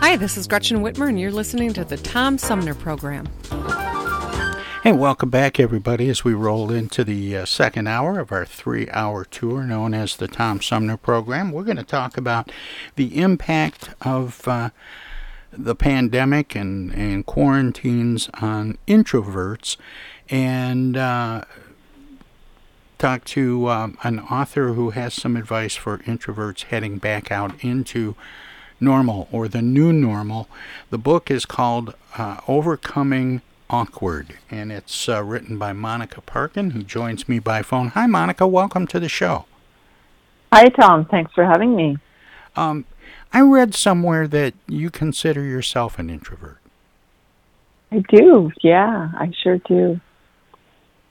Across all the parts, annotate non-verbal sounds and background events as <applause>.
Hi, this is Gretchen Whitmer, and you're listening to the Tom Sumner Program. Hey, welcome back, everybody, as we roll into the uh, second hour of our three hour tour known as the Tom Sumner Program. We're going to talk about the impact of uh, the pandemic and, and quarantines on introverts and uh, talk to um, an author who has some advice for introverts heading back out into normal or the new normal. The book is called uh, Overcoming Awkward, and it's uh, written by Monica Parkin, who joins me by phone. Hi, Monica. Welcome to the show. Hi, Tom. Thanks for having me. Um, I read somewhere that you consider yourself an introvert. I do. Yeah, I sure do.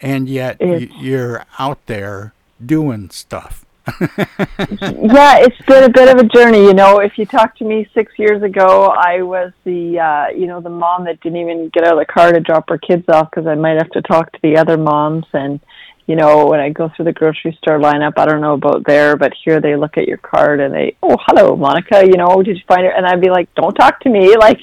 And yet It's- you're out there doing stuff. <laughs> yeah, it's been a bit of a journey. You know, if you talked to me six years ago, I was the uh, you know the mom that didn't even get out of the car to drop her kids off because I might have to talk to the other moms. And you know, when I go through the grocery store lineup, I don't know about there, but here they look at your card and they, oh, hello, Monica. You know, did you find it? And I'd be like, don't talk to me. <laughs> Like,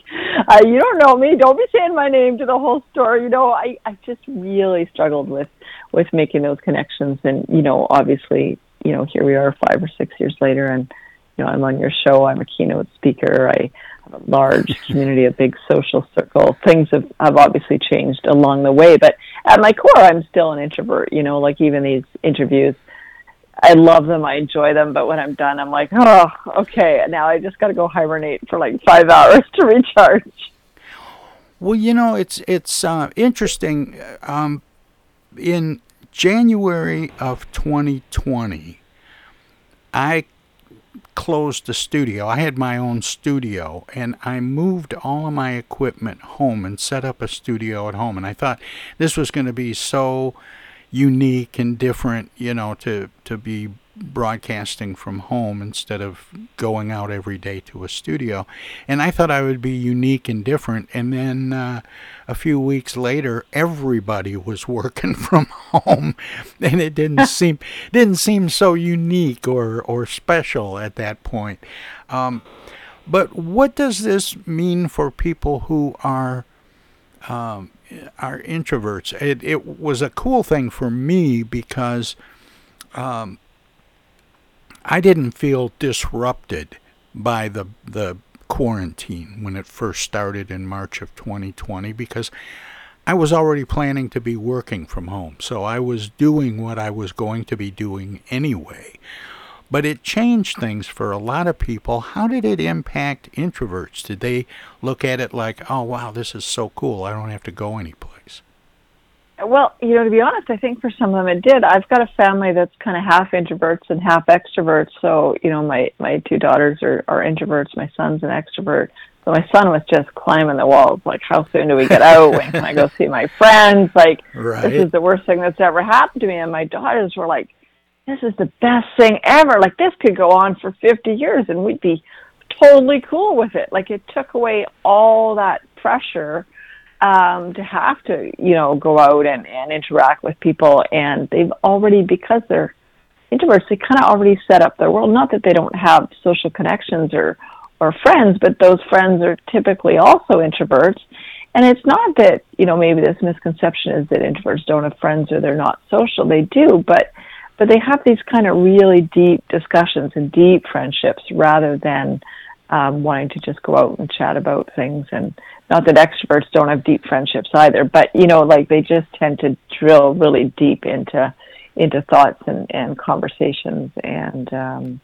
uh, you don't know me. Don't be saying my name to the whole store. You know, I I just really struggled with with making those connections. And you know, obviously, you know, here we are five or six years later, and you know, I'm on your show. I'm a keynote speaker. I have a large <laughs> community, a big social circle. Things have, have obviously changed along the way, but at my core, I'm still an introvert. You know, like even these interviews, I love them, I enjoy them, but when I'm done, I'm like, oh, okay, now I just got to go hibernate for like five <laughs> hours to recharge. Well, you know, it's it's uh, interesting. Um, in January of 2020, I closed the studio. I had my own studio, and I moved all of my equipment home and set up a studio at home. And I thought this was going to be so unique and different, you know, to to be broadcasting from home instead of going out every day to a studio. And I thought I would be unique and different. And then uh, a few weeks later, everybody was working <laughs> from home, and it didn't <laughs> seem didn't seem so unique or or special at that point. Um, but what does this mean for people who are um, are introverts? It it was a cool thing for me because. Um, I didn't feel disrupted by the the quarantine when it first started in March of 2020 because I was already planning to be working from home. So I was doing what I was going to be doing anyway. But it changed things for a lot of people. How did it impact introverts? Did they look at it like, "Oh wow, this is so cool. I don't have to go anyplace." Well, you know, to be honest, I think for some of them it did. I've got a family that's kind of half introverts and half extroverts. So, you know, my my two daughters are are introverts. My son's an extrovert. So my son was just climbing the walls, like, how soon do we get out? When can I go see my friends? Like, Right. this is the worst thing that's ever happened to me. And my daughters were like, this is the best thing ever. Like, this could go on for 50 years and we'd be totally cool with it. Like, it took away all that pressure um, to have to, you know, go out and, and interact with people. And they've already, because they're introverts, they kind of already set up their world. Not that they don't have social connections or, or friends, but those friends are typically also introverts. And it's not that, you know, maybe this misconception is that introverts don't have friends or they're not social. They do, but but they have these kind of really deep discussions and deep friendships rather than um, wanting to just go out and chat about things and not that extroverts don't have deep friendships either, but you know, like they just tend to drill really deep into into thoughts and, and conversations and um,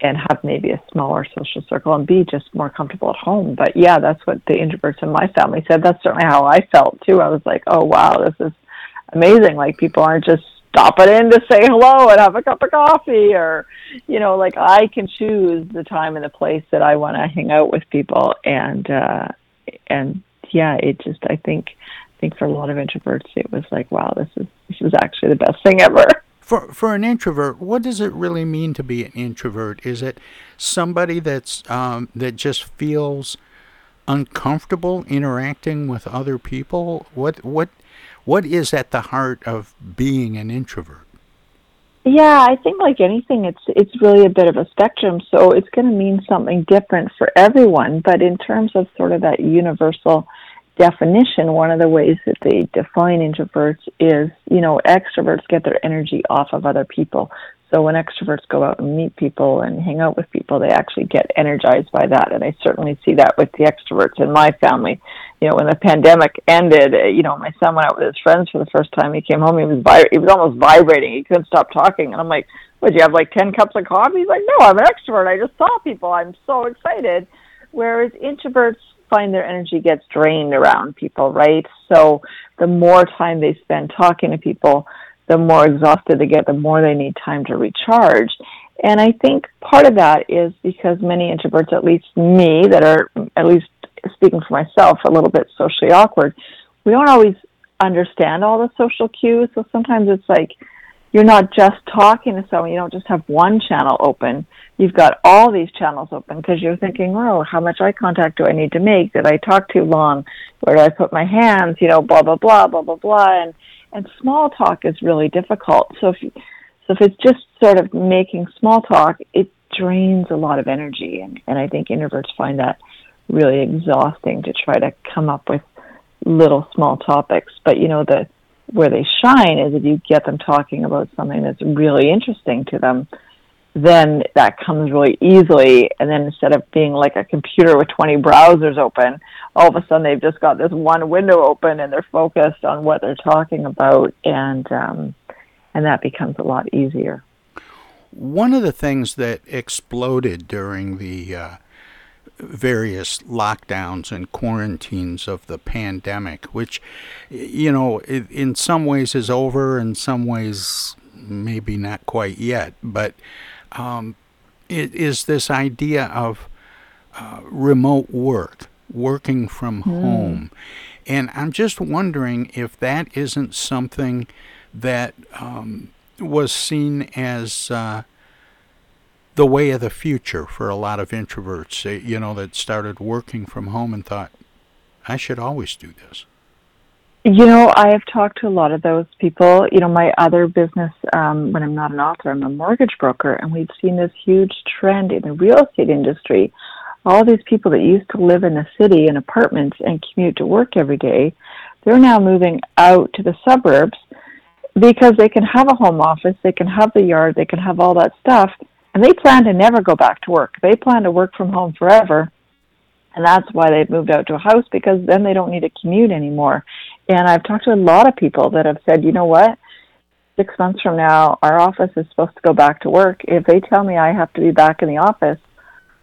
and have maybe a smaller social circle and be just more comfortable at home. But yeah, that's what the introverts in my family said. That's certainly how I felt too. I was like, oh wow, this is amazing. Like people aren't just stopping in to say hello and have a cup of coffee or you know like i can choose the time and the place that i want to hang out with people and uh and yeah it just i think i think for a lot of introverts it was like wow this is this is actually the best thing ever. For for an introvert what does it really mean to be an introvert? Is it somebody that's um that just feels uncomfortable interacting with other people? What what what is at the heart of being an introvert? Yeah, I think like anything, it's it's really a bit of a spectrum. So it's going to mean something different for everyone. But in terms of sort of that universal definition, one of the ways that they define introverts is, you know, extroverts get their energy off of other people. So when extroverts go out and meet people and hang out with people, they actually get energized by that. And I certainly see that with the extroverts in my family. You know, when the pandemic ended, uh, you know, my son went out with his friends for the first time. He came home, he was vi- he was almost vibrating. He couldn't stop talking. And I'm like, "Would you have like ten cups of coffee?" He's like, "No, I'm an extrovert. I just saw people. I'm so excited." Whereas introverts find their energy gets drained around people, right? So the more time they spend talking to people, the more exhausted they get, the more they need time to recharge. And I think part of that is because many introverts, at least me, that are at least speaking for myself, a little bit socially awkward, we don't always understand all the social cues. So sometimes it's like you're not just talking to someone, you don't just have one channel open. You've got all these channels open because you're thinking, oh, how much eye contact do I need to make? Did I talk too long? Where do I put my hands? You know, blah, blah, blah, blah, blah, blah. And and small talk is really difficult. So if you, so if it's just sort of making small talk, it drains a lot of energy, and and I think introverts find that really exhausting to try to come up with little small topics. But you know the where they shine is if you get them talking about something that's really interesting to them then that comes really easily. And then instead of being like a computer with 20 browsers open, all of a sudden they've just got this one window open and they're focused on what they're talking about. And, um, and that becomes a lot easier. One of the things that exploded during the uh, various lockdowns and quarantines of the pandemic, which, you know, in some ways is over, in some ways maybe not quite yet, but um, it is this idea of uh, remote work, working from mm. home. And I'm just wondering if that isn't something that um, was seen as uh, the way of the future for a lot of introverts, eh, you know, that started working from home and thought, I should always do this. You know, I have talked to a lot of those people. You know, my other business, um, when I'm not an author, I'm a mortgage broker, and we've seen this huge trend in the real estate industry. All these people that used to live in the city in apartments and commute to work every day, they're now moving out to the suburbs because they can have a home office, they can have the yard, they can have all that stuff, and they plan to never go back to work. They plan to work from home forever. And that's why they've moved out to a house because then they don't need to commute anymore. And I've talked to a lot of people that have said, you know what? Six months from now, our office is supposed to go back to work. If they tell me I have to be back in the office,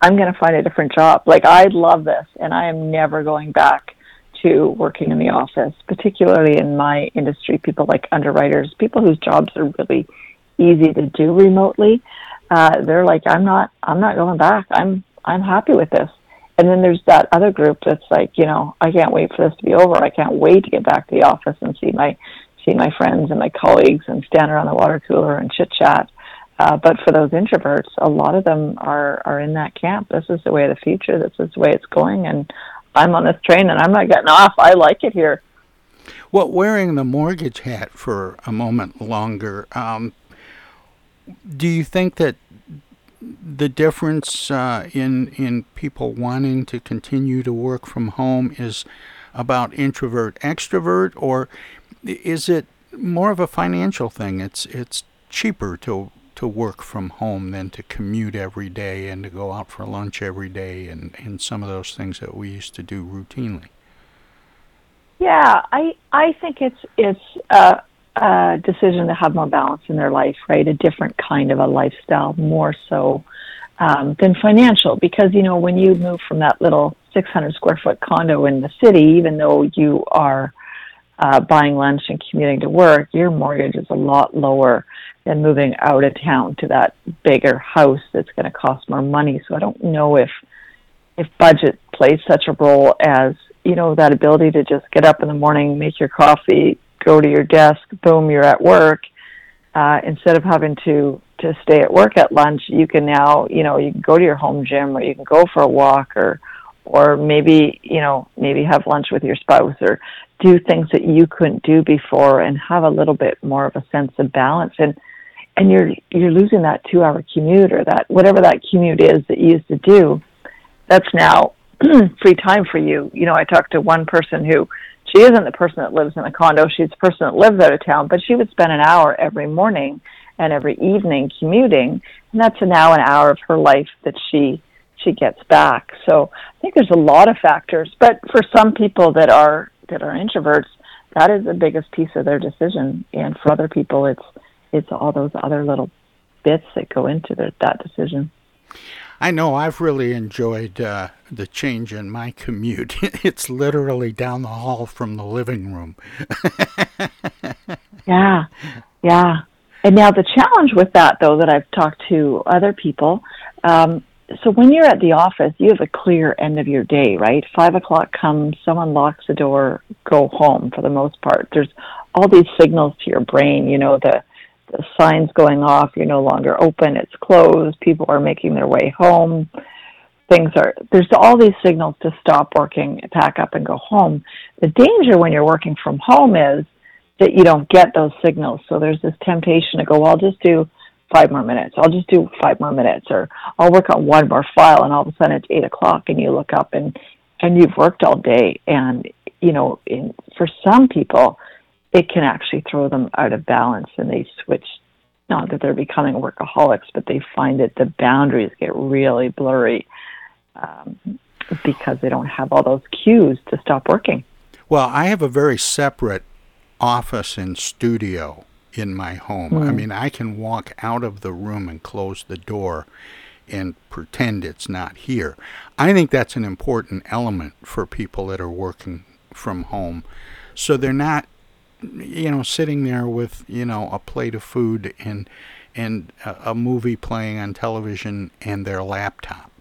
I'm going to find a different job. Like, I love this, and I am never going back to working in the office, particularly in my industry, people like underwriters, people whose jobs are really easy to do remotely. Uh, they're like, I'm not, I'm not going back. I'm, I'm happy with this. And then there's that other group that's like, you know, I can't wait for this to be over. I can't wait to get back to the office and see my see my friends and my colleagues and stand around the water cooler and chit chat. Uh, but for those introverts, a lot of them are are in that camp. This is the way of the future. This is the way it's going, and I'm on this train and I'm not getting off. I like it here. Well, wearing the mortgage hat for a moment longer, um, do you think that the difference uh, in in people wanting to continue to work from home is about introvert extrovert or is it more of a financial thing it's it's cheaper to to work from home than to commute every day and to go out for lunch every day and, and some of those things that we used to do routinely. Yeah, I I think it's it's a, a decision to have more balance in their life, right? A different kind of a lifestyle, more so um, than financial, because you know when you move from that little 600 square foot condo in the city, even though you are uh, buying lunch and commuting to work, your mortgage is a lot lower than moving out of town to that bigger house that's going to cost more money. So I don't know if if budget plays such a role as you know that ability to just get up in the morning, make your coffee, go to your desk, boom, you're at work. Uh, instead of having to to stay at work at lunch, you can now you know you can go to your home gym or you can go for a walk or or maybe you know maybe have lunch with your spouse or do things that you couldn't do before and have a little bit more of a sense of balance and and you're you're losing that two hour commute or that whatever that commute is that you used to do that's now <clears throat> free time for you you know i talked to one person who she isn't the person that lives in a condo she's the person that lives out of town but she would spend an hour every morning and every evening commuting and that's now an hour of her life that she she gets back. So i think there's a lot of factors but for some people that are that are introverts that is the biggest piece of their decision and for other people it's it's all those other little bits that go into that decision I know I've really enjoyed uh, the change in my commute. <laughs> it's literally down the hall from the living room. <laughs> yeah, yeah. And now the challenge with that, though, that I've talked to other people. Um, so when you're at the office, you have a clear end of your day, right? Five o'clock comes, someone locks the door, go home for the most part. There's all these signals to your brain, you know, the the signs going off, you're no longer open, it's closed, people are making their way home. Things are, there's all these signals to stop working, pack up, and go home. The danger when you're working from home is that you don't get those signals. So there's this temptation to go, well, I'll just do five more minutes. I'll just do five more minutes, or I'll work on one more file, and all of a sudden it's eight o'clock, and you look up and and you've worked all day. And you know, in, for some people, it can actually throw them out of balance and they switch not that they're becoming workaholics but they find that the boundaries get really blurry um, because they don't have all those cues to stop working. Well i have a very separate office and studio in my home. Mm. i mean i can walk out of the room and close the door and pretend it's not here. I think that's an important element for people that are working from home. So they're not you know, sitting there with you know a plate of food and and a, a movie playing on television and their laptop.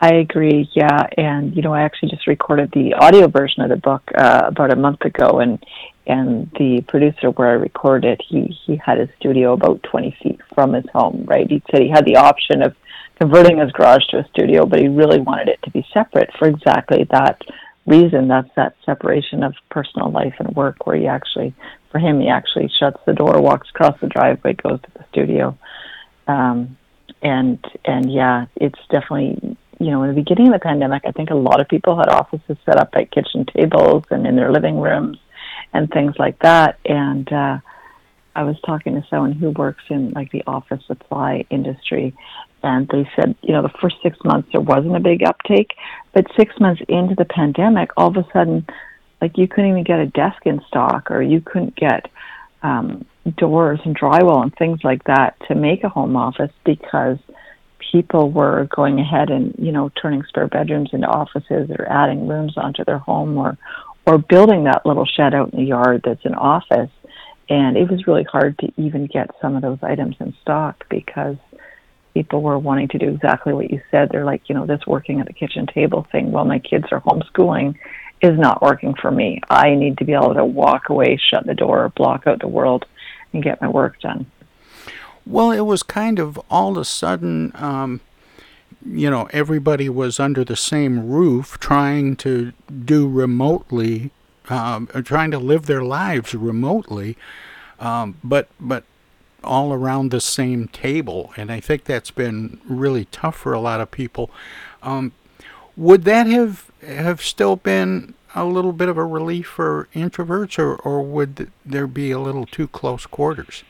I agree. Yeah, and you know, I actually just recorded the audio version of the book uh, about a month ago, and and the producer where I recorded, he he had his studio about 20 feet from his home. Right, he said he had the option of converting his garage to a studio, but he really wanted it to be separate for exactly that reason that's that separation of personal life and work where he actually for him he actually shuts the door walks across the driveway goes to the studio. Um and and yeah it's definitely you know in the beginning of the pandemic i think a lot of people had offices set up at kitchen tables and in their living rooms and things like that. And uh I was talking to someone who works in like the office supply industry, and they said, you know, the first six months there wasn't a big uptake, but six months into the pandemic, all of a sudden, like you couldn't even get a desk in stock, or you couldn't get um, doors and drywall and things like that to make a home office because people were going ahead and you know turning spare bedrooms into offices or adding rooms onto their home or or building that little shed out in the yard that's an office and it was really hard to even get some of those items in stock because people were wanting to do exactly what you said. They're like, you know, this working at the kitchen table thing while my kids are homeschooling is not working for me. I need to be able to walk away, shut the door, block out the world, and get my work done. Well, it was kind of all of a sudden, um, you know, everybody was under the same roof trying to do remotely, um, trying to live their lives remotely. Um, but but all around the same table, and I think that's been really tough for a lot of people. Um, would that have have still been a little bit of a relief for introverts, or or would there be a little too close quarters?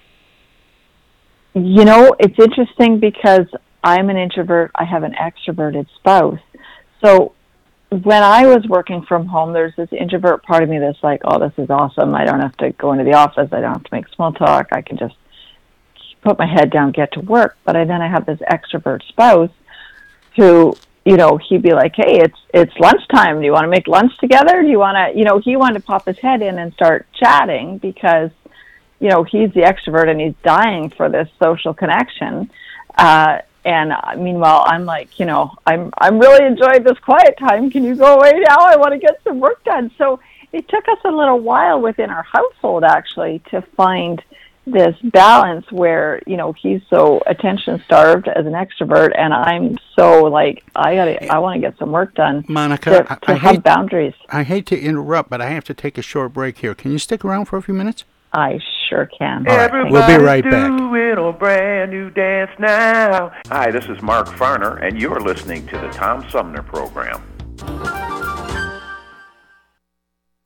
you know, it's interesting because I'm an introvert. I have an extroverted spouse. So when I was working from home, there's this introvert part of me that's like, oh, this is awesome. I don't have to go into the office. I don't have to make small talk. I can just put my head down, get to work. But I, then I have this extrovert spouse who, you know, he'd be like, hey, it's it's lunchtime. Do you want to make lunch together? Do you want to, you know, he wanted to pop his head in and start chatting because, you know, he's the extrovert and he's dying for this social connection. Uh, and uh, meanwhile, I'm like, you know, I'm I'm really enjoying this quiet time. Can you go away now? I want to get some work done. So it took us a little while within our household actually to find this balance where you know he's so attention starved as an extrovert and i'm so like i gotta i want to get some work done Monica, to, to I, I have hate, boundaries I hate to interrupt, but I have to take a short break here. Can you stick around for a few minutes? i sure can All right, we'll be right back. doing a brand new dance now. Hi, this is Mark Farner, and you're listening to the Tom Sumner Program.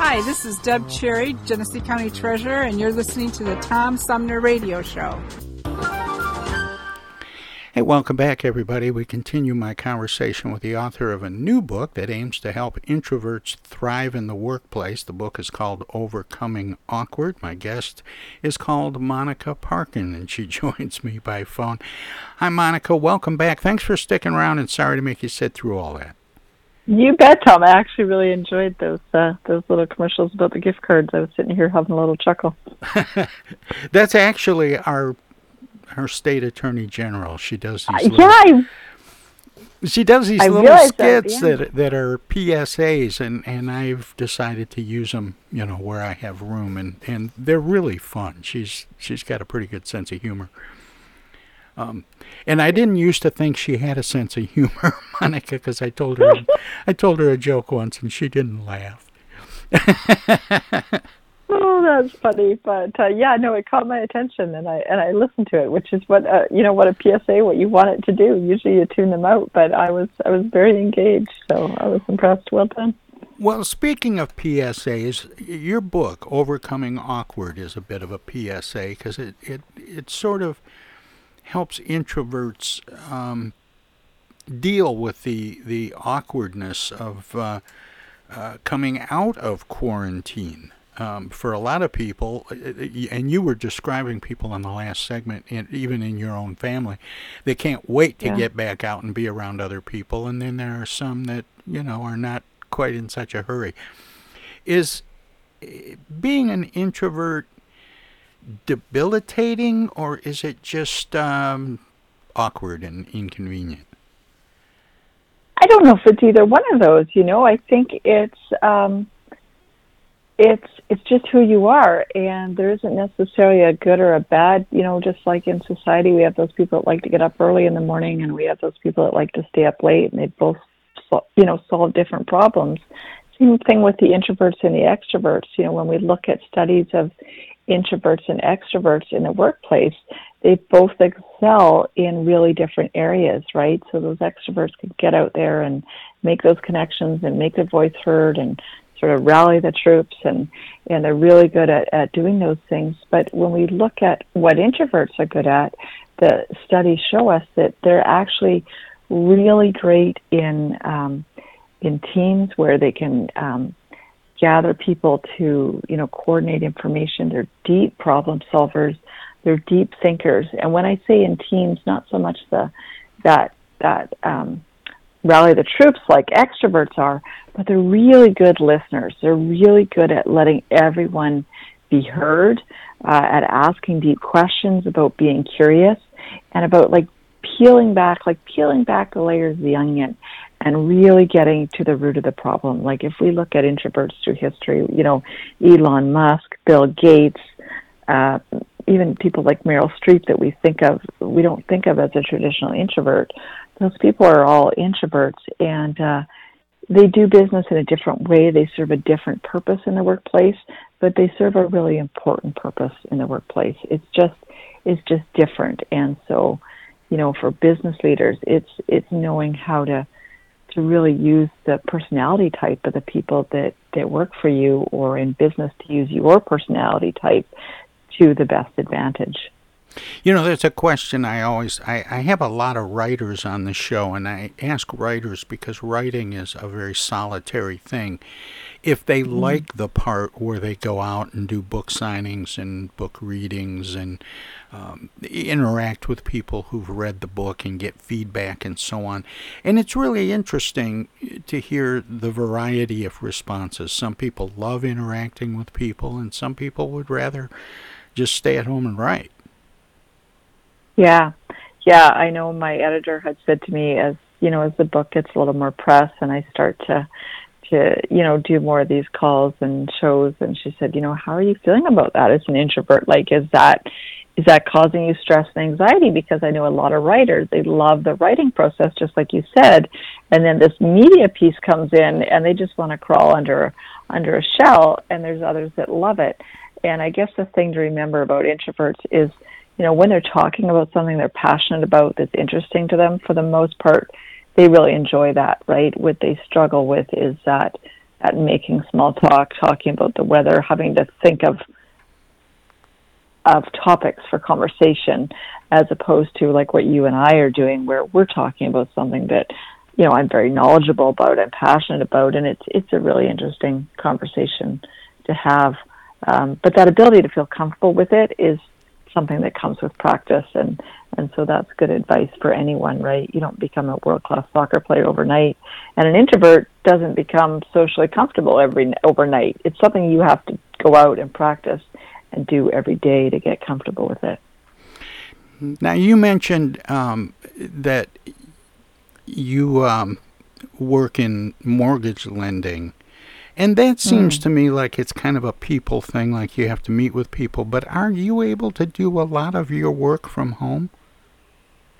Hi, this is Deb Cherry, Genesee County Treasurer, and you're listening to the Tom Sumner Radio Show. Hey, welcome back, everybody. We continue my conversation with the author of a new book that aims to help introverts thrive in the workplace. The book is called Overcoming Awkward. My guest is called Monica Parkin, and she <laughs> joins me by phone. Hi, Monica. Welcome back. Thanks for sticking around, and sorry to make you sit through all that. You bet, Tom. I actually really enjoyed those uh, those little commercials about the gift cards. I was sitting here having a little chuckle. <laughs> That's actually our her state attorney general. She does these. Uh, yeah, I, she does these I little realized that, skits yeah. that that are PSAs, and and I've decided to use them, you know, where I have room, and and they're really fun. She's she's got a pretty good sense of humor. Um, and I didn't used to think she had a sense of humor, <laughs> Monica, because I told her I told her a joke once, and she didn't laugh. <laughs> Oh, that's funny, but uh, yeah, no, it caught my attention, and I and I listened to it, which is what uh, you know, what a PSA, what you want it to do. Usually, you tune them out, but I was I was very engaged, so I was impressed. Well done. Well, speaking of PSAs, your book "Overcoming Awkward" is a bit of a PSA because it it it sort of helps introverts um, deal with the the awkwardness of uh, uh, coming out of quarantine. Um, for a lot of people, uh, and you were describing people in the last segment, and even in your own family, they can't wait to Yeah. get back out and be around other people. And then there are some that you know are not quite in such a hurry. Is eh, being an introvert debilitating, or is it just um, awkward and inconvenient? I don't know if it's either one of those. You know, I think it's um, it's it's just who you are, and there isn't necessarily a good or a bad. You know, just like in society, we have those people that like to get up early in the morning, and we have those people that like to stay up late, and they both, you know, solve different problems. Same thing with the introverts and the extroverts. You know, when we look at studies of introverts and extroverts in the workplace, they both excel in really different areas, right? So those extroverts can get out there and make those connections and make their voice heard and sort of rally the troops and and they're really good at, at doing those things. But when we look at what introverts are good at, the studies show us that they're actually really great in um, in teams where they can um, gather people to you know coordinate information. They're deep problem solvers. They're deep thinkers. And when I say in teams, not so much the that that um, rally the troops like extroverts are, but they're really good listeners. They're really good at letting everyone be heard, uh, at asking deep questions, about being curious, and about like peeling back, like peeling back the layers of the onion and really getting to the root of the problem. Like if we look at introverts through history, you know, Elon Musk, Bill Gates, uh, even people like Meryl Streep that we think of, we don't think of as a traditional introvert. Those people are all introverts, and uh, they do business in a different way. They serve a different purpose in the workplace, but they serve a really important purpose in the workplace. It's just it's just different, and so you know, for business leaders, it's it's knowing how to to really use the personality type of the people that that work for you, or in business to use your personality type to the best advantage. You know, there's a question I always I, I have a lot of writers on the show and I ask writers because writing is a very solitary thing. If they Mm-hmm. like the part where they go out and do book signings and book readings and um, interact with people who've read the book and get feedback and so on. And it's really interesting to hear the variety of responses. Some people love interacting with people, and some people would rather just stay at home and write. Yeah, yeah. I know my editor had said to me as you know as the book gets a little more press and I start to to you know do more of these calls and shows, and she said, you know, how are you feeling about that as an introvert? Like, is that is that causing you stress and anxiety? Because I know a lot of writers they love the writing process, just like you said, and then this media piece comes in and they just want to crawl under under a shell, and there's others that love it. And I guess the thing to remember about introverts is you know, when they're talking about something they're passionate about that's interesting to them, for the most part, they really enjoy that, right? What they struggle with is that at making small talk, talking about the weather, having to think of of topics for conversation as opposed to like what you and I are doing where we're talking about something that you know I'm very knowledgeable about I'm passionate about and it's it's a really interesting conversation to have um, but that ability to feel comfortable with it is something that comes with practice and and so that's good advice for anyone right? You don't become a world class soccer player overnight and an introvert doesn't become socially comfortable every overnight. It's something you have to go out and practice and do every day to get comfortable with it. Now you mentioned um, that you um, work in mortgage lending and that seems mm. to me like it's kind of a people thing, like you have to meet with people. But are you able to do a lot of your work from home?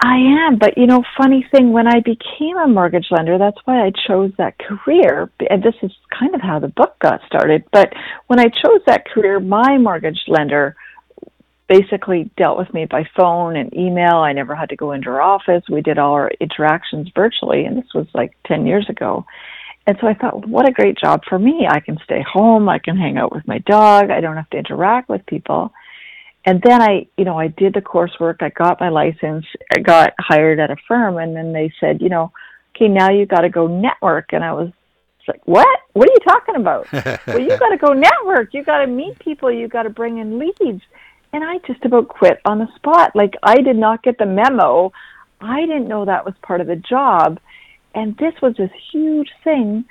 I am, but you know, funny thing, when I became a mortgage lender, that's why I chose that career. And this is kind of how the book got started. But when I chose that career, my mortgage lender basically dealt with me by phone and email. I never had to go into her office. We did all our interactions virtually, and this was like 10 years ago. And so I thought, what a great job for me. I can stay home, I can hang out with my dog, I don't have to interact with people. And then I, you know, I did the coursework, I got my license, I got hired at a firm, and then they said, you know, okay, now you got to go network. And I was like, what? What are you talking about? <laughs> well, you got to go network. You got to meet people. You got to bring in leads. And I just about quit on the spot. Like I did not get the memo. I didn't know that was part of the job and this was this huge thing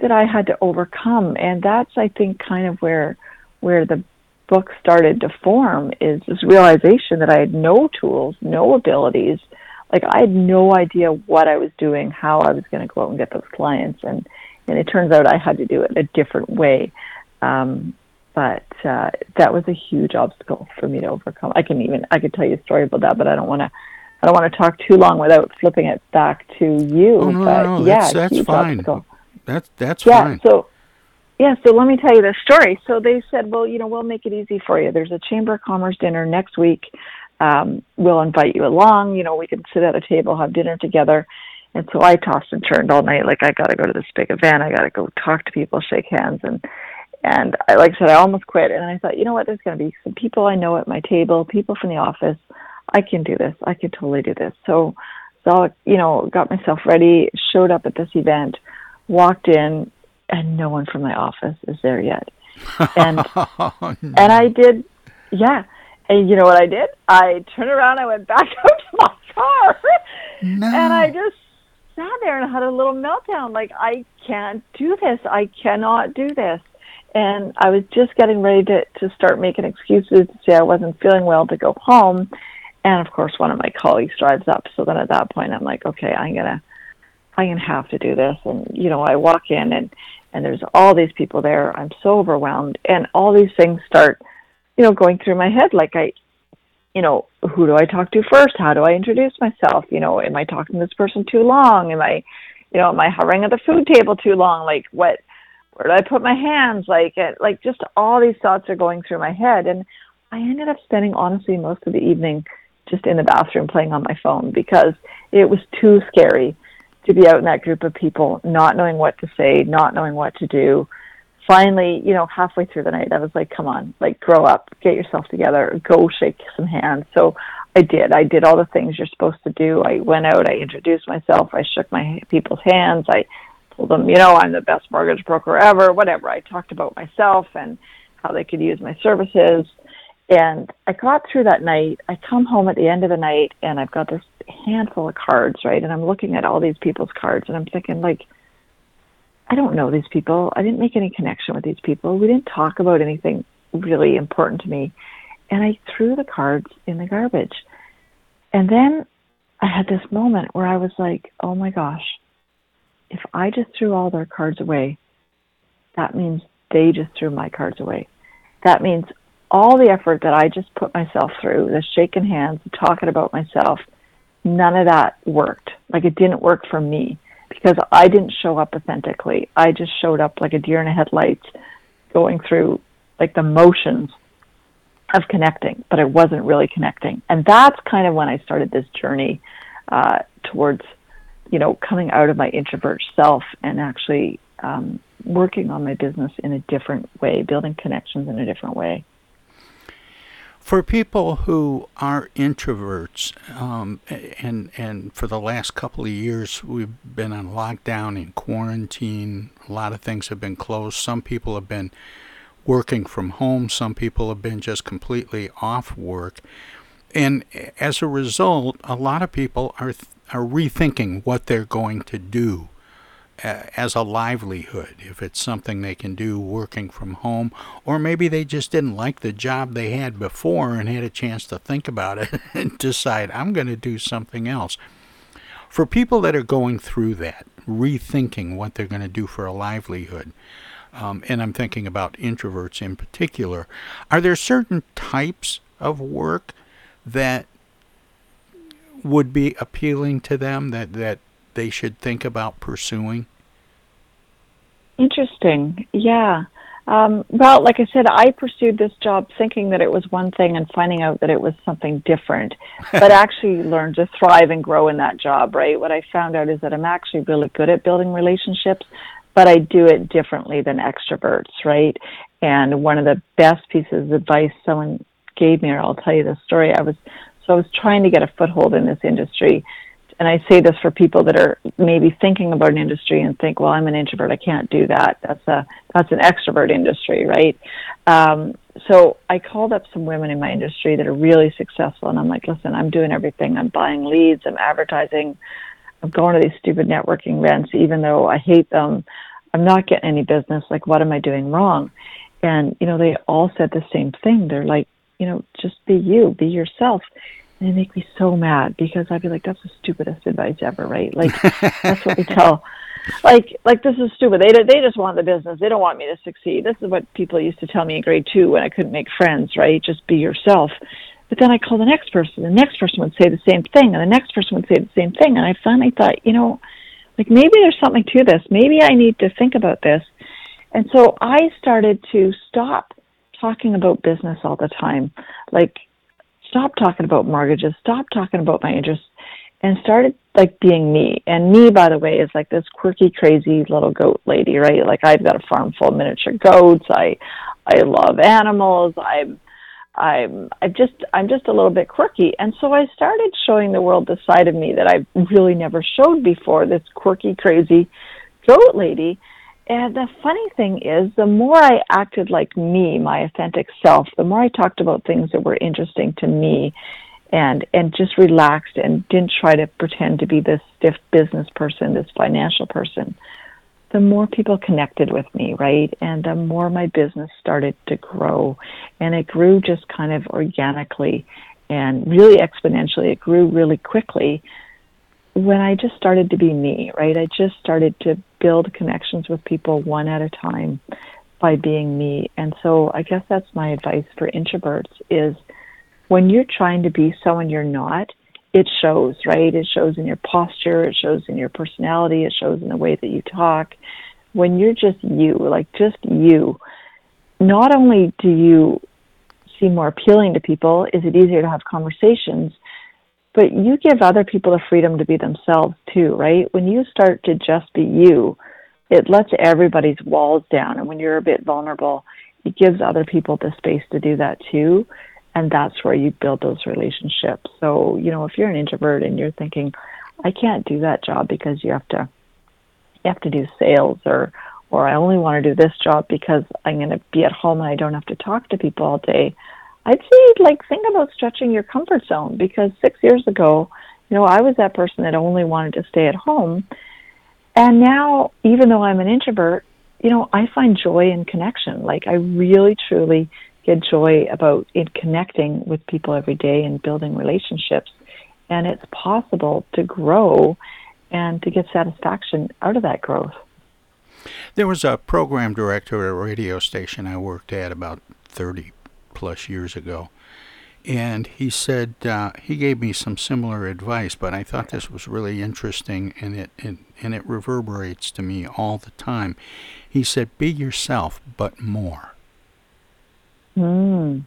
that I had to overcome and that's I think kind of where where the book started to form is this realization that I had no tools, no abilities. Like I had no idea what I was doing, how I was going to go out and get those clients and and it turns out I had to do it a different way. Um, but uh, that was a huge obstacle for me to overcome. I can even I could tell you a story about that, but I don't want to I don't want to talk too long without flipping it back to you. Oh, no, but no, no. yeah, that's, that's fine. Obstacle. That's that's yeah, fine. So yeah, so let me tell you the story. So they said, well, you know, we'll make it easy for you. There's a Chamber of Commerce dinner next week. Um, we'll invite you along. You know, we can sit at a table, have dinner together. And so I tossed and turned all night. Like I got to go to this big event. I got to go talk to people, shake hands, and and I, like I said, I almost quit. And I thought, you know what? There's going to be some people I know at my table, people from the office I can do this. I can totally do this. So, so you know, got myself ready, showed up at this event, walked in, and no one from my office is there yet. And <laughs> oh, no. and I did, yeah. And you know what I did? I turned around, I went back <laughs> out to my car, no. and I just sat there and had a little meltdown. Like I can't do this. I cannot do this. And I was just getting ready to to start making excuses to say I wasn't feeling well to go home. And of course one of my colleagues drives up. So then at that point i'm like okay i'm gonna i'm gonna have to do this. And you know i walk in and and there's all these people there. I'm so overwhelmed. And all these things start you know going through my head. Like i you know who do i talk to first? How do i introduce myself? You know am i talking to this person too long? Am i you know am i hovering at the food table too long? Like what where do i put my hands like it, like just all these thoughts are going through my head and i ended up spending honestly most of the evening just in the bathroom playing on my phone because it was too scary to be out in that group of people, not knowing what to say, not knowing what to do. Finally, you know, halfway through the night, I was like, come on, like, grow up, get yourself together, go shake some hands. So I did. I did all the things you're supposed to do. I went out, I introduced myself, I shook my people's hands, I told them, you know, I'm the best mortgage broker ever, whatever. I talked about myself and how they could use my services. And I got through that night. I come home at the end of the night and I've got this handful of cards, right? And I'm looking at all these people's cards and I'm thinking, like, I don't know these people. I didn't make any connection with these people. We didn't talk about anything really important to me. And I threw the cards in the garbage. And then I had this moment where I was like, oh my gosh, if I just threw all their cards away, that means they just threw my cards away. That means all the effort that I just put myself through, the shaking hands, the talking about myself, none of that worked. Like it didn't work for me because I didn't show up authentically. I just showed up like a deer in the headlights, going through like the motions. of connecting, but I wasn't really connecting. And that's kind of when I started this journey uh, towards, you know, coming out of my introvert self and actually um, working on my business in a different way, building connections in a different way. For people who are introverts, um, and and for the last couple of years we've been on lockdown and quarantine. A lot of things have been closed. Some people have been working from home. Some people have been just completely off work. And as a result, a lot of people are are rethinking what they're going to do as a livelihood if it's something they can do working from home or maybe they just didn't like the job they had before and had a chance to think about it <laughs> and decide I'm going to do something else. For people that are going through that, rethinking what they're going to do for a livelihood, um, and I'm thinking about introverts in particular, are there certain types of work that would be appealing to them that, that they should think about pursuing? Interesting. Yeah. Um, well, like I said, I pursued this job thinking that it was one thing and finding out that it was something different, <laughs> but actually learned to thrive and grow in that job, right? What I found out is that I'm actually really good at building relationships, but I do it differently than extroverts, right? And one of the best pieces of advice someone gave me, or I'll tell you the story, I was, so I was trying to get a foothold in this industry and I say this for people that are maybe thinking about an industry and think, well, I'm an introvert, I can't do that. That's a that's an extrovert industry, right? Um, so I called up some women in my industry that are really successful, and I'm like, listen, I'm doing everything. I'm buying leads, I'm advertising, I'm going to these stupid networking events, even though I hate them. I'm not getting any business. Like, what am I doing wrong? And you know, they all said the same thing. They're like, you know, just be you, be yourself and they make me so mad because I'd be like, "That's the stupidest advice ever, right?" Like <laughs> that's what we tell. Like, like this is stupid. They they just want the business. They don't want me to succeed. This is what people used to tell me in grade two when I couldn't make friends. Right? Just be yourself. But then I call the next person. The next person would say the same thing, and the next person would say the same thing. And I finally thought, you know, like maybe there's something to this. Maybe I need to think about this. And so I started to stop talking about business all the time. Like stop talking about mortgages, stop talking about my interests, and started like being me. And me, by the way, is like this quirky, crazy little goat lady, right? Like I've got a farm full of miniature goats. I, I love animals. I'm, I'm, I just, I'm just a little bit quirky. And so I started showing the world the side of me that I really never showed before. This quirky, crazy goat lady and the funny thing is, the more I acted like me, my authentic self, the more I talked about things that were interesting to me and and just relaxed and didn't try to pretend to be this stiff business person, this financial person, the more people connected with me, right? And the more my business started to grow. And it grew just kind of organically and really exponentially. It grew really quickly when I just started to be me, right? I just started to build connections with people one at a time by being me. And so I guess that's my advice for introverts is when you're trying to be someone you're not, it shows, right? It shows in your posture, it shows in your personality, it shows in the way that you talk. When you're just you, like just you, not only do you seem more appealing to people, is it easier to have conversations, but you give other people the freedom to be themselves too, right? When you start to just be you, it lets everybody's walls down. And when you're a bit vulnerable, it gives other people the space to do that too. And that's where you build those relationships. So, you know, if you're an introvert and you're thinking, I can't do that job because you have to you have to do sales or or I only want to do this job because I'm going to be at home and I don't have to talk to people all day. I'd say like think about stretching your comfort zone because six years ago, you know, I was that person that only wanted to stay at home. And now, even though I'm an introvert, you know, I find joy in connection. Like I really truly get joy about in connecting with people every day and building relationships. And it's possible to grow and to get satisfaction out of that growth. There was a program director at a radio station I worked at about 30 plus years ago. And he said uh, he gave me some similar advice, but I thought this was really interesting, and it, it and it reverberates to me all the time. He said, "Be yourself, but more." Mm.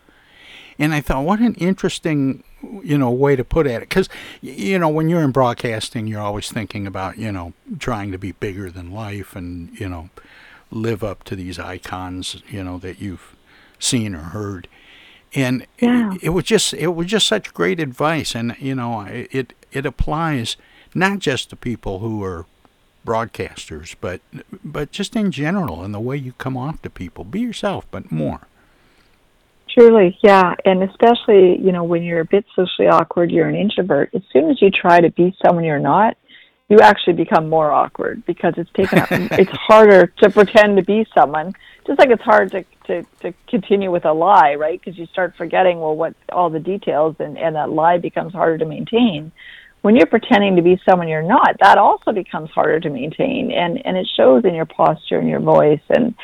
and I thought, what an interesting, you know, way to put at it. Because you know, when you're in broadcasting, you're always thinking about, you know, trying to be bigger than life, and you know, live up to these icons, you know, that you've seen or heard. And Yeah. it, it was just it was just such great advice, and you know, it it applies not just to people who are broadcasters, but but just in general, in the way you come off to people. Be yourself, but more. Truly, yeah, and especially you know when you're a bit socially awkward, you're an introvert. As soon as you try to be someone you're not, you actually become more awkward because it's taken up. <laughs> it's harder to pretend to be someone, just like it's hard to to to continue with a lie, right? Because you start forgetting well what all the details, and and that lie becomes harder to maintain. When you're pretending to be someone you're not, that also becomes harder to maintain, and and it shows in your posture and your voice, and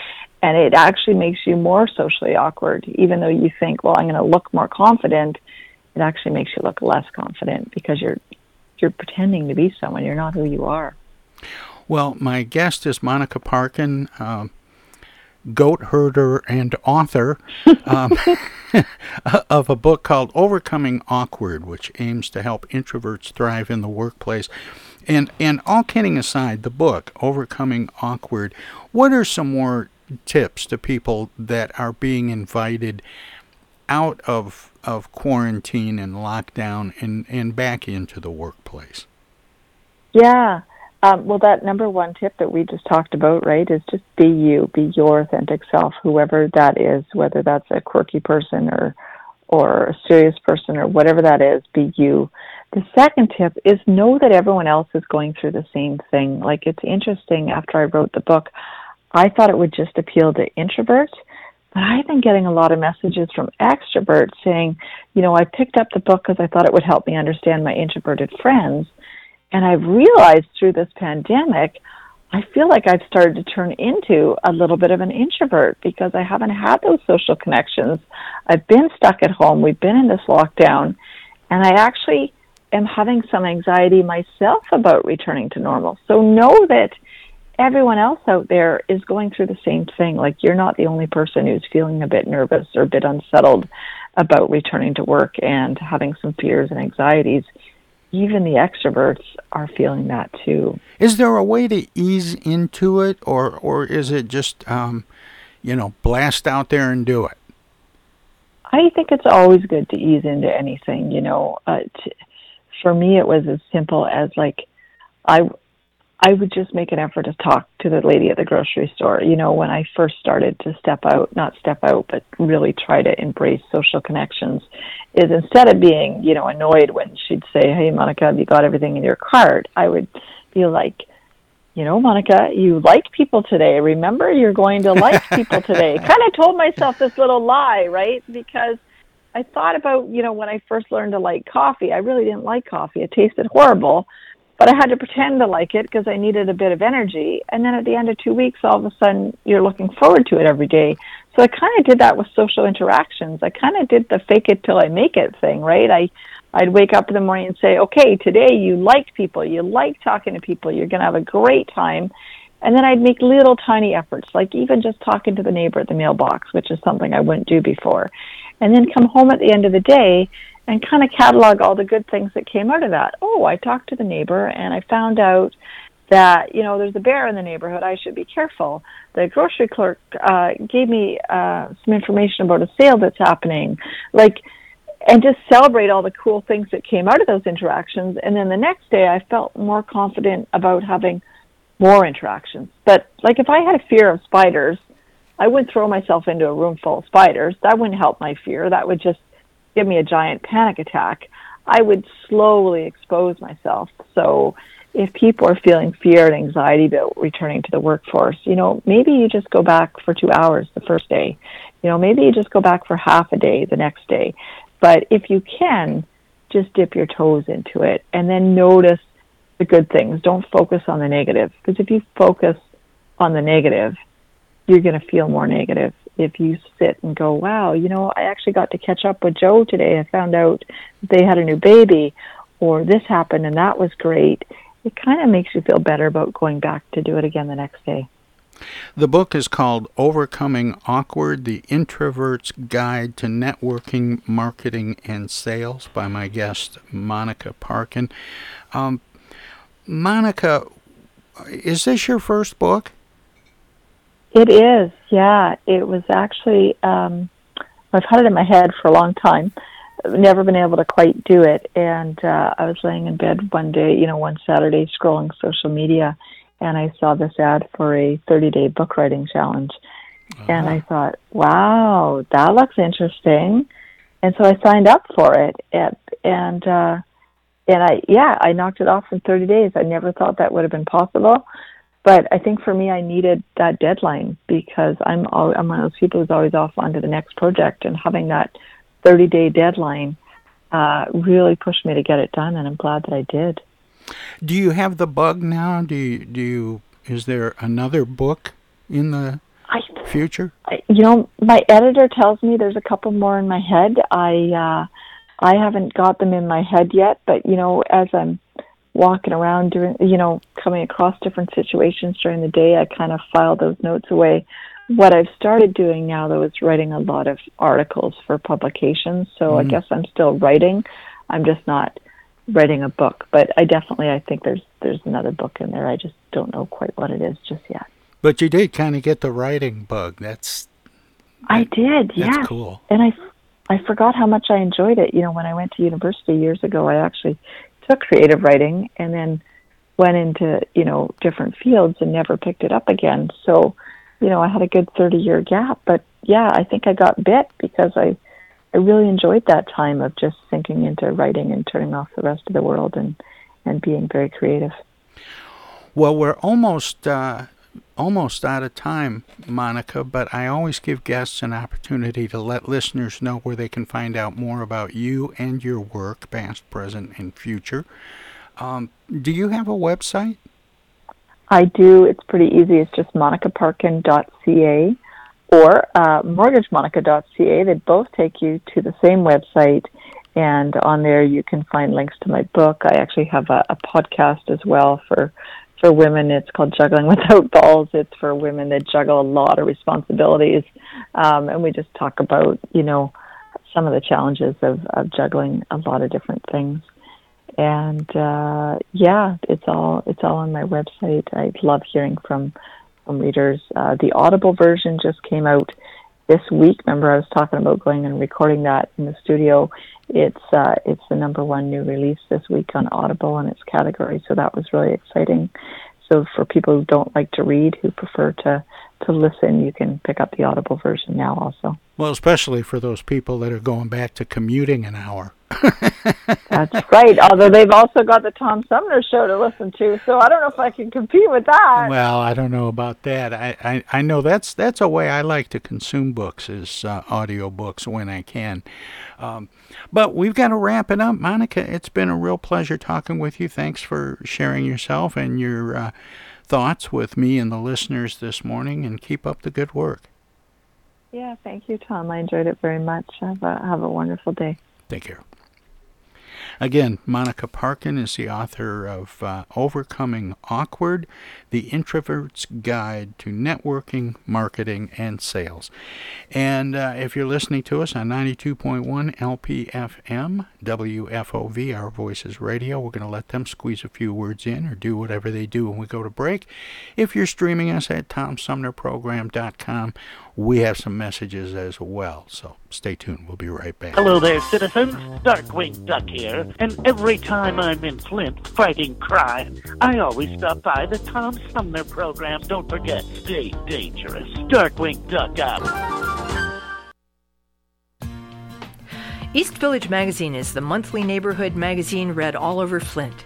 and it actually makes you more socially awkward even though you think well i'm going to look more confident it actually makes you look less confident because you're you're pretending to be someone you're not who you are Well, my guest is Monica Parkin, um, goat herder and author um, <laughs> of a book called Overcoming Awkward, which aims to help introverts thrive in the workplace. And and all kidding aside, the book Overcoming Awkward. What are some more tips to people that are being invited out of of quarantine and lockdown and and back into the workplace? yeah. Um, well that number one tip that we just talked about right is just be you be your authentic self whoever that is whether that's a quirky person or or a serious person or whatever that is be you. The second tip is know that everyone else is going through the same thing. Like it's interesting after i wrote the book I thought it would just appeal to introverts, but I've been getting a lot of messages from extroverts saying, you know, I picked up the book because I thought it would help me understand my introverted friends. And I've realized through this pandemic, I feel like I've started to turn into a little bit of an introvert because I haven't had those social connections. I've been stuck at home. We've been in this lockdown. And I actually am having some anxiety myself about returning to normal. So know that everyone else out there is going through the same thing. Like you're not the only person who's feeling a bit nervous or a bit unsettled about returning to work and having some fears and anxieties. Even the extroverts are feeling that too. Is there a way to ease into it, or or is it just um, you know blast out there and do it? I think it's always good to ease into anything. You know, uh, t- for me, it was as simple as like I I would just make an effort to talk to the lady at the grocery store. You know, when I first started to step out, not step out, but really try to embrace social connections, is instead of being, you know, annoyed when she'd say, Hey, Monica, have you got everything in your cart? I would be like, you know, Monica, you like people today. Remember, you're going to like <laughs> people today. kind of told myself this little lie, right? Because I thought about, you know, when I first learned to like coffee, I really didn't like coffee. It tasted horrible but I had to pretend to like it because I needed a bit of energy. And then at the end of two weeks, all of a sudden, you're looking forward to it every day. So I kind of did that with social interactions. I kind of did the fake it till I make it thing, right? I I'd wake up in the morning and say, okay, today you liked people, you like talking to people, you're going to have a great time. And then I'd make little tiny efforts, like even just talking to the neighbor at the mailbox, which is something I wouldn't do before. And then come home at the end of the day and kind of catalog all the good things that came out of that. Oh, I talked to the neighbor and I found out that you know there's a bear in the neighborhood. I should be careful. The grocery clerk uh, gave me uh, some information about a sale that's happening, like, and just celebrate all the cool things that came out of those interactions. And then the next day, I felt more confident about having more interactions. But like, if I had a fear of spiders, I wouldn't throw myself into a room full of spiders. That wouldn't help my fear. That would just give me a giant panic attack, I would slowly expose myself. So if people are feeling fear and anxiety about returning to the workforce, you know, maybe you just go back for two hours the first day. You know, maybe you just go back for half a day the next day. But if you can, just dip your toes into it and then notice the good things. Don't focus on the negative because if you focus on the negative, you're going to feel more negative if you sit and go, wow, you know, I actually got to catch up with Joe today. I found out they had a new baby, or this happened and that was great. It kind of makes you feel better about going back to do it again the next day. The book is called Overcoming Awkward The Introvert's Guide to Networking, Marketing, and Sales by my guest, Monica Parkin. Um, Monica, is this your first book? It is, yeah. It was actually, um, I've had it in my head for a long time. Never been able to quite do it. And uh, I was laying in bed one day, you know, one Saturday scrolling social media, and I saw this ad for a 30 day book writing challenge. And I thought, wow, that looks interesting. And so I signed up for it. And, and, uh, and I, yeah, I knocked it off in 30 days. I never thought that would have been possible. But I think for me, I needed that deadline because I'm, I'm one of those people who's always off onto the next project. And having that 30 day deadline uh, really pushed me to get it done. And I'm glad that I did. Do you have the bug now? Do you, do you, is there another book in the I, future? I, you know, my editor tells me there's a couple more in my head. I uh, I haven't got them in my head yet, but you know, as I'm walking around doing, you know, coming across different situations during the day, I kind of file those notes away. What I've started doing now, though, is writing a lot of articles for publications. So I Mhm. guess I'm still writing. I'm just not writing a book. But I definitely, I think there's there's another book in there. I just don't know quite what it is just yet. But you did kind of get the writing bug. That's I did, yeah. That's cool. And I, I forgot how much I enjoyed it. You know, when I went to university years ago, I actually took creative writing and then went into you know different fields and never picked it up again. So, you know, I had a good thirty year gap. But yeah, I think I got bit because I, I really enjoyed that time of just sinking into writing and turning off the rest of the world and and being very creative. Well, we're almost uh, almost out of time, Monica. But I always give guests an opportunity to let listeners know where they can find out more about you and your work, past, present, and future. Um, do you have a website? I do. It's pretty easy. It's just monicaparkin.ca or uh, mortgagemonica.ca. They both take you to the same website, and on there you can find links to my book. I actually have a, a podcast as well for for women. It's called Juggling <laughs> Without Balls. It's for women that juggle a lot of responsibilities, um, and we just talk about you know some of the challenges of, of juggling a lot of different things and uh, yeah, it's all it's all on my website. I love hearing from from readers. Uh, the Audible version just came out this week. Remember, I was talking about going and recording that in the studio. It's uh, it's the number one new release this week on Audible in its category, so that was really exciting. So for people who don't like to read, who prefer to to listen, you can pick up the Audible version now also. Well, especially for those people that are going back to commuting an hour. <laughs> That's right. Although they've also got the Tom Sumner show to listen to, so I don't know if I can compete with that. Well, I don't know about that. I, I, I know that's that's a way I like to consume books is uh, audio books when I can. Um, but we've got to wrap it up, Monica. It's been a real pleasure talking with you. Thanks for sharing yourself and your uh, thoughts with me and the listeners this morning. And keep up the good work. Yeah, thank you, Tom. I enjoyed it very much. Have a have a wonderful day. Take care. Again, Monica Parkin is the author of uh, Overcoming Awkward The Introvert's Guide to Networking, Marketing, and Sales. And uh, if you're listening to us on 92.1 LPFM, WFOV, Our Voices Radio, we're going to let them squeeze a few words in or do whatever they do when we go to break. If you're streaming us at TomSumnerProgram.com, we have some messages as well. So stay tuned. We'll be right back. Hello there, citizens. Darkwing Duck here. And every time I'm in Flint fighting crime, I always stop by the Tom Sumner program. Don't forget, stay dangerous. Darkwing Duck out. East Village Magazine is the monthly neighborhood magazine read all over Flint.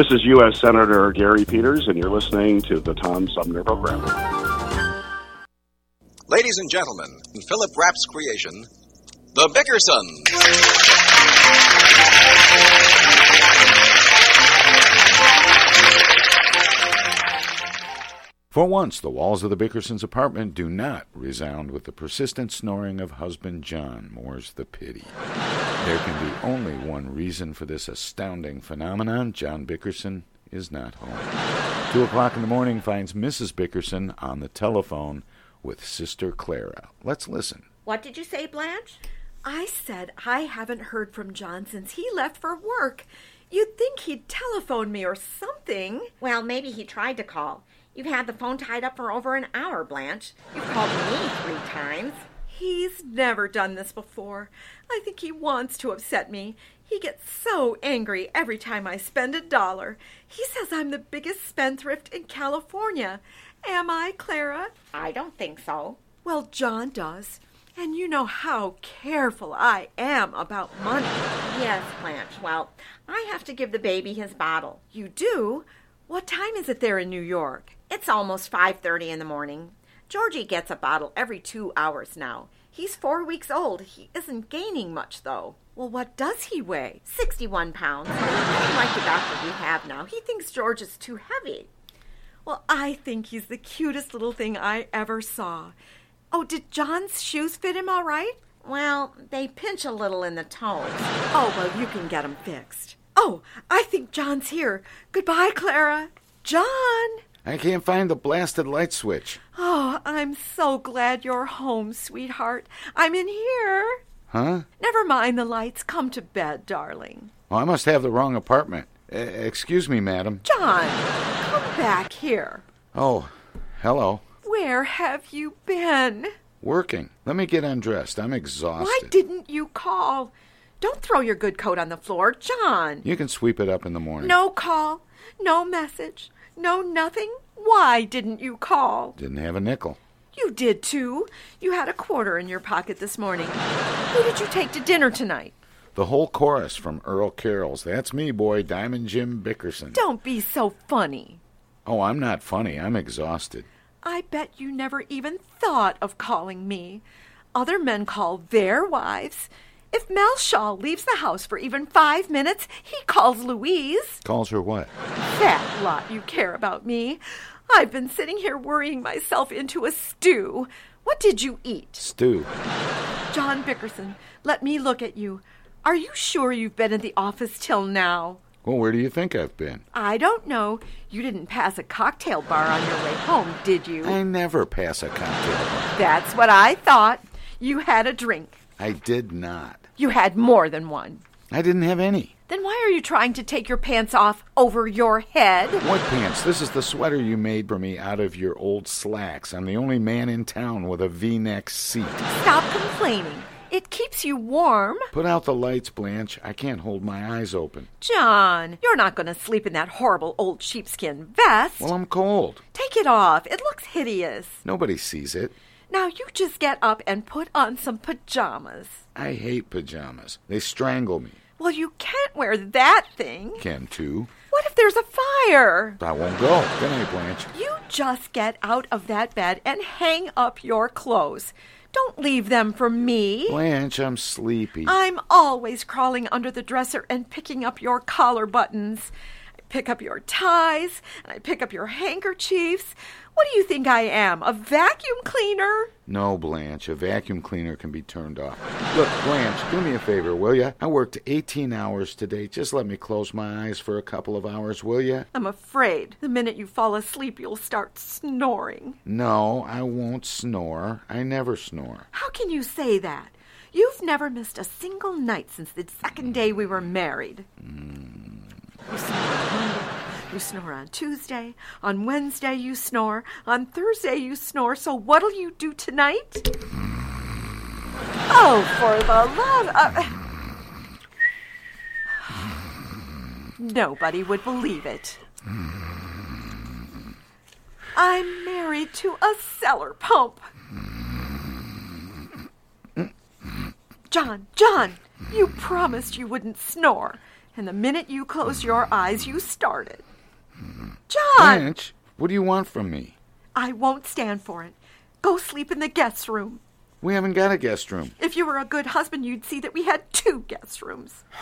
This is U.S. Senator Gary Peters, and you're listening to the Tom Sumner Program. Ladies and gentlemen, in Philip Rapp's creation, The Bickersons. For once, the walls of the Bickersons' apartment do not resound with the persistent snoring of husband John, more's the pity. There can be only one reason for this astounding phenomenon. John Bickerson is not home. Two o'clock in the morning finds Mrs. Bickerson on the telephone with Sister Clara. Let's listen. What did you say, Blanche? I said I haven't heard from John since he left for work. You'd think he'd telephone me or something. Well, maybe he tried to call. You've had the phone tied up for over an hour, Blanche. You've called me three times. He's never done this before. I think he wants to upset me. He gets so angry every time I spend a dollar. He says I'm the biggest spendthrift in California. Am I, Clara? I don't think so. Well, John does. And you know how careful I am about money. Yes, Blanche. Well, I have to give the baby his bottle. You do? What time is it there in New York? It's almost 5:30 in the morning. Georgie gets a bottle every 2 hours now. He's 4 weeks old. He isn't gaining much though. Well, what does he weigh? 61 pounds. like the doctor we have now. He thinks George is too heavy. Well, I think he's the cutest little thing I ever saw. Oh, did John's shoes fit him all right? Well, they pinch a little in the toes. Oh, well, you can get 'em fixed. Oh, I think John's here. Goodbye, Clara. John! I can't find the blasted light switch. Oh, I'm so glad you're home, sweetheart. I'm in here. Huh? Never mind the lights. Come to bed, darling. Well, I must have the wrong apartment. Uh, excuse me, madam. John, come back here. Oh, hello. Where have you been? Working. Let me get undressed. I'm exhausted. Why didn't you call? Don't throw your good coat on the floor, John. You can sweep it up in the morning. No call, no message, no nothing. Why didn't you call? Didn't have a nickel. You did too. You had a quarter in your pocket this morning. Who did you take to dinner tonight? The whole chorus from Earl Carroll's. That's me, boy, Diamond Jim Bickerson. Don't be so funny. Oh, I'm not funny. I'm exhausted. I bet you never even thought of calling me. Other men call their wives. If Mel Shaw leaves the house for even five minutes, he calls Louise. Calls her what? That lot you care about me. I've been sitting here worrying myself into a stew. What did you eat? Stew. John Bickerson, let me look at you. Are you sure you've been in the office till now? Well, where do you think I've been? I don't know. You didn't pass a cocktail bar on your way home, did you? I never pass a cocktail bar. That's what I thought. You had a drink. I did not. You had more than one. I didn't have any. Then why are you trying to take your pants off over your head? What pants? This is the sweater you made for me out of your old slacks. I'm the only man in town with a V neck seat. Stop complaining. It keeps you warm. Put out the lights, Blanche. I can't hold my eyes open. John, you're not going to sleep in that horrible old sheepskin vest. Well, I'm cold. Take it off. It looks hideous. Nobody sees it. Now you just get up and put on some pajamas. I hate pajamas. They strangle me. Well, you can't wear that thing. Can too. What if there's a fire? I won't go. Good night, Blanche. You just get out of that bed and hang up your clothes. Don't leave them for me. Blanche, I'm sleepy. I'm always crawling under the dresser and picking up your collar buttons. Pick up your ties and I pick up your handkerchiefs. What do you think I am? A vacuum cleaner? No, Blanche. A vacuum cleaner can be turned off. Look, Blanche, do me a favor, will you? I worked 18 hours today. Just let me close my eyes for a couple of hours, will you? I'm afraid the minute you fall asleep, you'll start snoring. No, I won't snore. I never snore. How can you say that? You've never missed a single night since the second day we were married. Mm. You snore on Monday. You snore on Tuesday. On Wednesday, you snore. On Thursday, you snore. So what'll you do tonight? Oh, for the love of. Nobody would believe it. I'm married to a cellar pump. John, John, you promised you wouldn't snore. And the minute you closed your eyes, you started. John! Blanche, what do you want from me? I won't stand for it. Go sleep in the guest room. We haven't got a guest room. If you were a good husband, you'd see that we had two guest rooms. <sighs>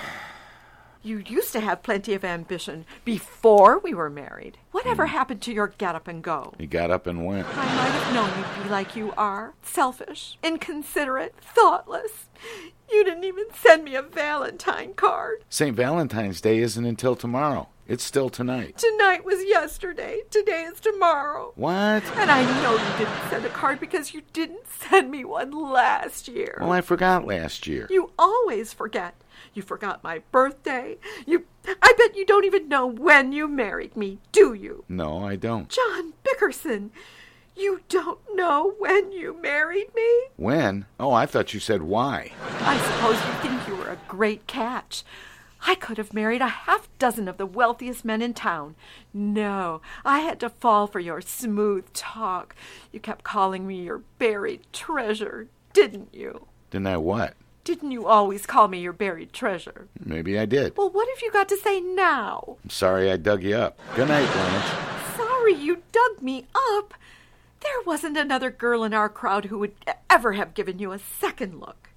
You used to have plenty of ambition before we were married. Whatever Hmm. happened to your get up and go? He got up and went. I might have known you'd be like you are selfish, inconsiderate, thoughtless. You didn't even send me a Valentine card. St. Valentine's Day isn't until tomorrow. It's still tonight. Tonight was yesterday. Today is tomorrow. What? And I know you didn't send a card because you didn't send me one last year. Well, I forgot last year. You always forget. You forgot my birthday. You I bet you don't even know when you married me, do you? No, I don't. John Bickerson, you don't know when you married me? When? Oh, I thought you said why. I suppose you think you were a great catch. I could have married a half dozen of the wealthiest men in town. No, I had to fall for your smooth talk. You kept calling me your buried treasure, didn't you? Didn't I what? Didn't you always call me your buried treasure? Maybe I did. Well, what have you got to say now? I'm sorry I dug you up. Good night, Blanche. Sorry you dug me up. There wasn't another girl in our crowd who would ever have given you a second look.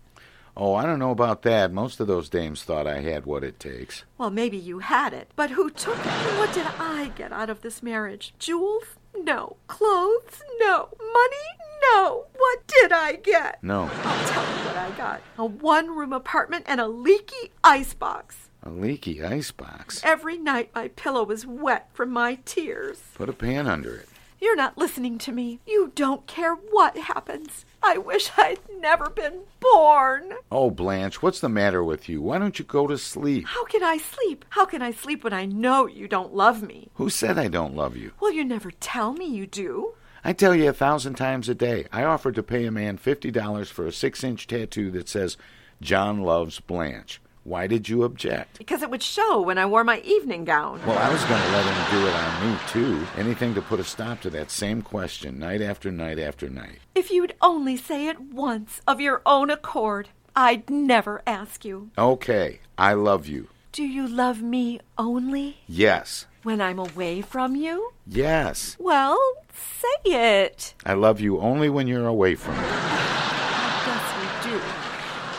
Oh, I don't know about that. Most of those dames thought I had what it takes. Well, maybe you had it, but who took it? And what did I get out of this marriage? Jewels? No. Clothes? No. Money? No, what did I get? No. I'll tell you what I got a one room apartment and a leaky icebox. A leaky icebox. Every night my pillow was wet from my tears. Put a pan under it. You're not listening to me. You don't care what happens. I wish I'd never been born. Oh, Blanche, what's the matter with you? Why don't you go to sleep? How can I sleep? How can I sleep when I know you don't love me? Who said I don't love you? Well, you never tell me you do. I tell you a thousand times a day. I offered to pay a man $50 for a six inch tattoo that says, John loves Blanche. Why did you object? Because it would show when I wore my evening gown. Well, I was going to let him do it on me, too. Anything to put a stop to that same question night after night after night. If you'd only say it once of your own accord, I'd never ask you. Okay, I love you. Do you love me only? Yes. When I'm away from you? Yes. Well, say it. I love you only when you're away from me. Yes, we do.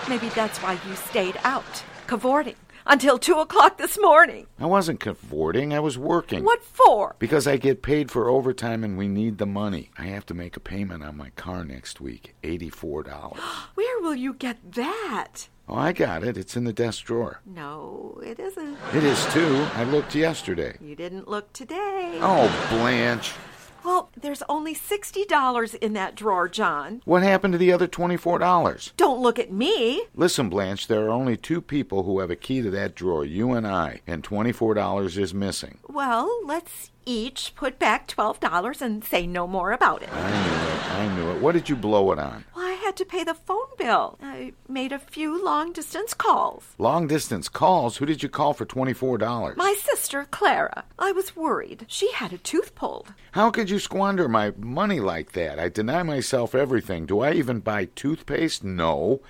Maybe that's why you stayed out, cavorting, until two o'clock this morning. I wasn't cavorting, I was working. What for? Because I get paid for overtime and we need the money. I have to make a payment on my car next week $84. <gasps> Where will you get that? Oh, I got it. It's in the desk drawer. No, it isn't. It is too. I looked yesterday. You didn't look today. Oh, Blanche. Well, there's only $60 in that drawer, John. What happened to the other $24? Don't look at me. Listen, Blanche, there are only two people who have a key to that drawer, you and I, and $24 is missing. Well, let's each put back $12 and say no more about it. I knew it. I knew it. What did you blow it on? Had to pay the phone bill. I made a few long distance calls. Long distance calls? Who did you call for $24? My sister, Clara. I was worried. She had a tooth pulled. How could you squander my money like that? I deny myself everything. Do I even buy toothpaste? No.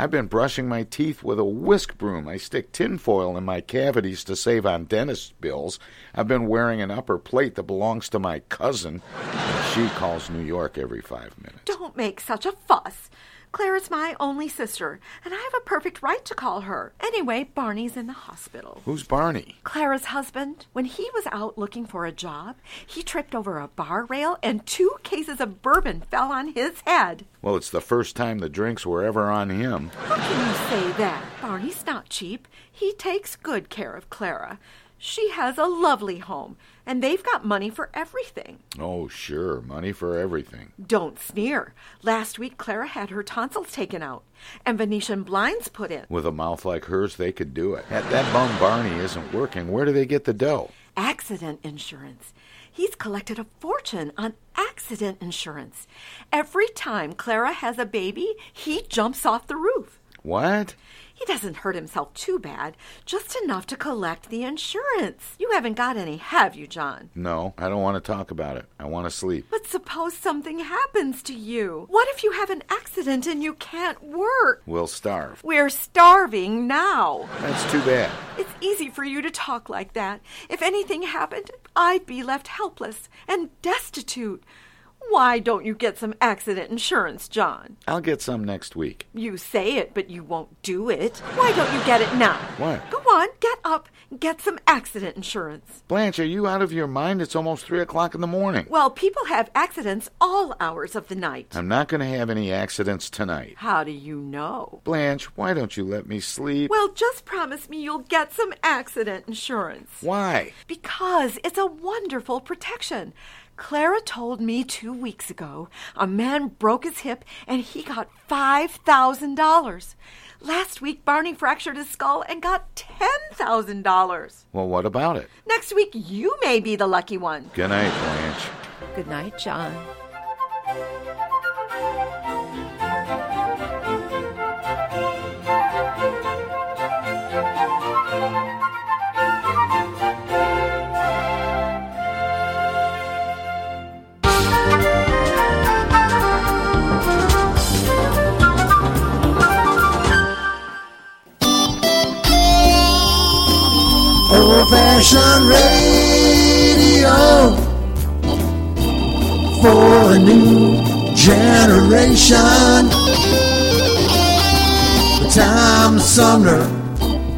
I've been brushing my teeth with a whisk broom. I stick tinfoil in my cavities to save on dentist bills. I've been wearing an upper plate that belongs to my cousin. And she calls New York every five minutes. Don't make such a fuss. Clara's my only sister, and I have a perfect right to call her. Anyway, Barney's in the hospital. Who's Barney? Clara's husband. When he was out looking for a job, he tripped over a bar rail and two cases of bourbon fell on his head. Well, it's the first time the drinks were ever on him. How can you say that? Barney's not cheap. He takes good care of Clara. She has a lovely home, and they've got money for everything. Oh, sure, money for everything. Don't sneer. Last week, Clara had her tonsils taken out and Venetian blinds put in. With a mouth like hers, they could do it. That, that bum Barney isn't working. Where do they get the dough? Accident insurance. He's collected a fortune on accident insurance. Every time Clara has a baby, he jumps off the roof. What? He doesn't hurt himself too bad, just enough to collect the insurance. You haven't got any, have you, John? No, I don't want to talk about it. I want to sleep. But suppose something happens to you. What if you have an accident and you can't work? We'll starve. We're starving now. That's too bad. It's easy for you to talk like that. If anything happened, I'd be left helpless and destitute. Why don't you get some accident insurance, John? I'll get some next week. You say it, but you won't do it. Why don't you get it now? What? Go on, get up get some accident insurance. Blanche, are you out of your mind? It's almost three o'clock in the morning. Well, people have accidents all hours of the night. I'm not going to have any accidents tonight. How do you know? Blanche, why don't you let me sleep? Well, just promise me you'll get some accident insurance. Why? Because it's a wonderful protection. Clara told me two weeks ago a man broke his hip and he got $5,000. Last week, Barney fractured his skull and got $10,000. Well, what about it? Next week, you may be the lucky one. Good night, Blanche. Good night, John. Old radio for a new generation. The Tom Sumner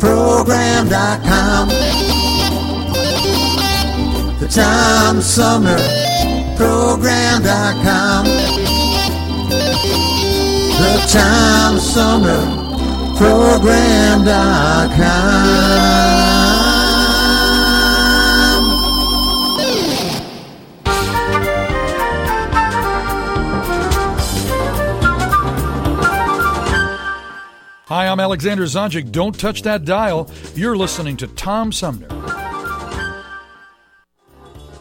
Program.com. The Tom Sumner Program.com. The Tom Sumner Program.com. Hi, I'm Alexander Zonjic. Don't touch that dial. You're listening to Tom Sumner